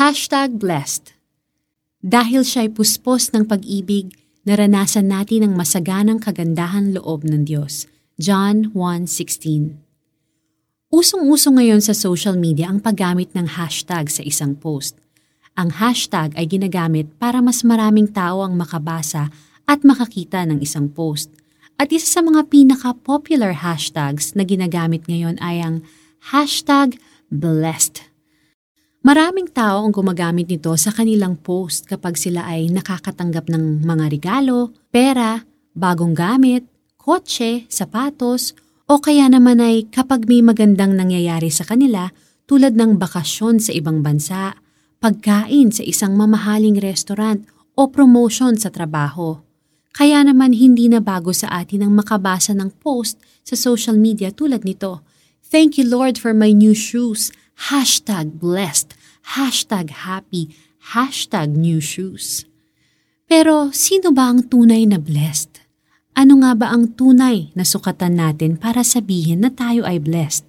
Hashtag blessed. Dahil siya'y puspos ng pag-ibig, naranasan natin ang masaganang kagandahan loob ng Diyos. John 1.16 Usong-uso ngayon sa social media ang paggamit ng hashtag sa isang post. Ang hashtag ay ginagamit para mas maraming tao ang makabasa at makakita ng isang post. At isa sa mga pinaka-popular hashtags na ginagamit ngayon ay ang hashtag blessed. Maraming tao ang gumagamit nito sa kanilang post kapag sila ay nakakatanggap ng mga regalo, pera, bagong gamit, kotse, sapatos, o kaya naman ay kapag may magandang nangyayari sa kanila tulad ng bakasyon sa ibang bansa, pagkain sa isang mamahaling restaurant o promotion sa trabaho. Kaya naman hindi na bago sa atin ang makabasa ng post sa social media tulad nito. Thank you Lord for my new shoes hashtag blessed, hashtag happy, hashtag new shoes. Pero sino ba ang tunay na blessed? Ano nga ba ang tunay na sukatan natin para sabihin na tayo ay blessed?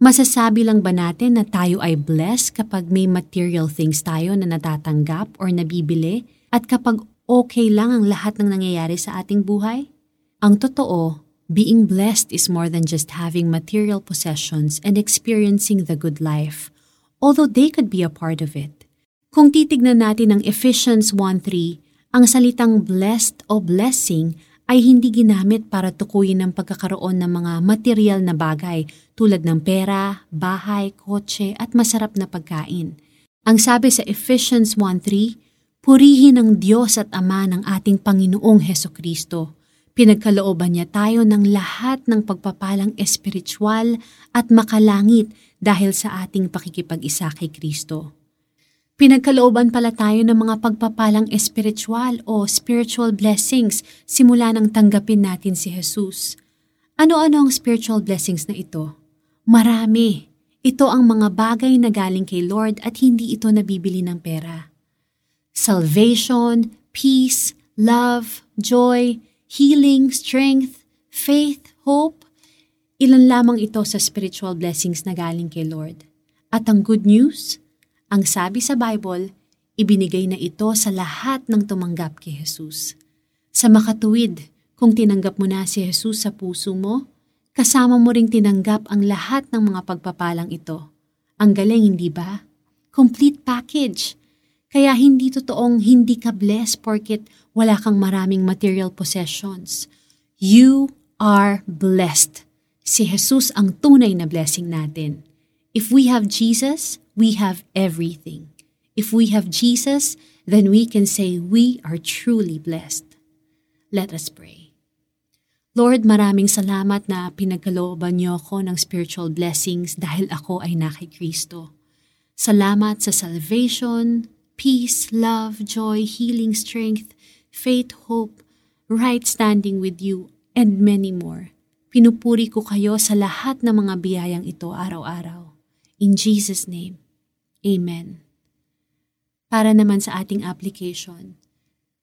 Masasabi lang ba natin na tayo ay blessed kapag may material things tayo na natatanggap or nabibili at kapag okay lang ang lahat ng nangyayari sa ating buhay? Ang totoo, Being blessed is more than just having material possessions and experiencing the good life, although they could be a part of it. Kung titignan natin ang Ephesians 1.3, ang salitang blessed o blessing ay hindi ginamit para tukuyin ang pagkakaroon ng mga material na bagay tulad ng pera, bahay, kotse at masarap na pagkain. Ang sabi sa Ephesians 1.3, Purihin ang Diyos at Ama ng ating Panginoong Heso Kristo Pinagkalooban niya tayo ng lahat ng pagpapalang espiritual at makalangit dahil sa ating pakikipag-isa kay Kristo. Pinagkalooban pala tayo ng mga pagpapalang espiritual o spiritual blessings simula nang tanggapin natin si Jesus. Ano-ano ang spiritual blessings na ito? Marami. Ito ang mga bagay na galing kay Lord at hindi ito nabibili ng pera. Salvation, peace, love, joy, healing, strength, faith, hope, ilan lamang ito sa spiritual blessings na galing kay Lord. At ang good news, ang sabi sa Bible, ibinigay na ito sa lahat ng tumanggap kay Jesus. Sa makatuwid, kung tinanggap mo na si Jesus sa puso mo, kasama mo ring tinanggap ang lahat ng mga pagpapalang ito. Ang galing, hindi ba? Complete package. Kaya hindi totoong hindi ka blessed porket wala kang maraming material possessions. You are blessed. Si Jesus ang tunay na blessing natin. If we have Jesus, we have everything. If we have Jesus, then we can say we are truly blessed. Let us pray. Lord, maraming salamat na pinagkalooban niyo ako ng spiritual blessings dahil ako ay na kay Kristo. Salamat sa salvation, peace, love, joy, healing, strength, faith, hope, right standing with you, and many more. Pinupuri ko kayo sa lahat ng mga biyayang ito araw-araw. In Jesus' name, Amen. Para naman sa ating application,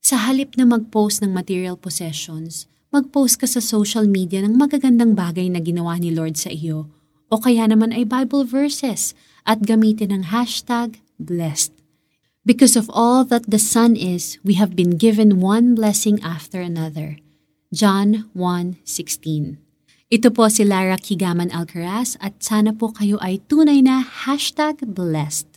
sa halip na mag-post ng material possessions, mag-post ka sa social media ng magagandang bagay na ginawa ni Lord sa iyo o kaya naman ay Bible verses at gamitin ang hashtag blessed. Because of all that the Son is, we have been given one blessing after another. John 1.16 Ito po si Lara Kigaman Alcaraz at sana po kayo ay tunay na hashtag blessed.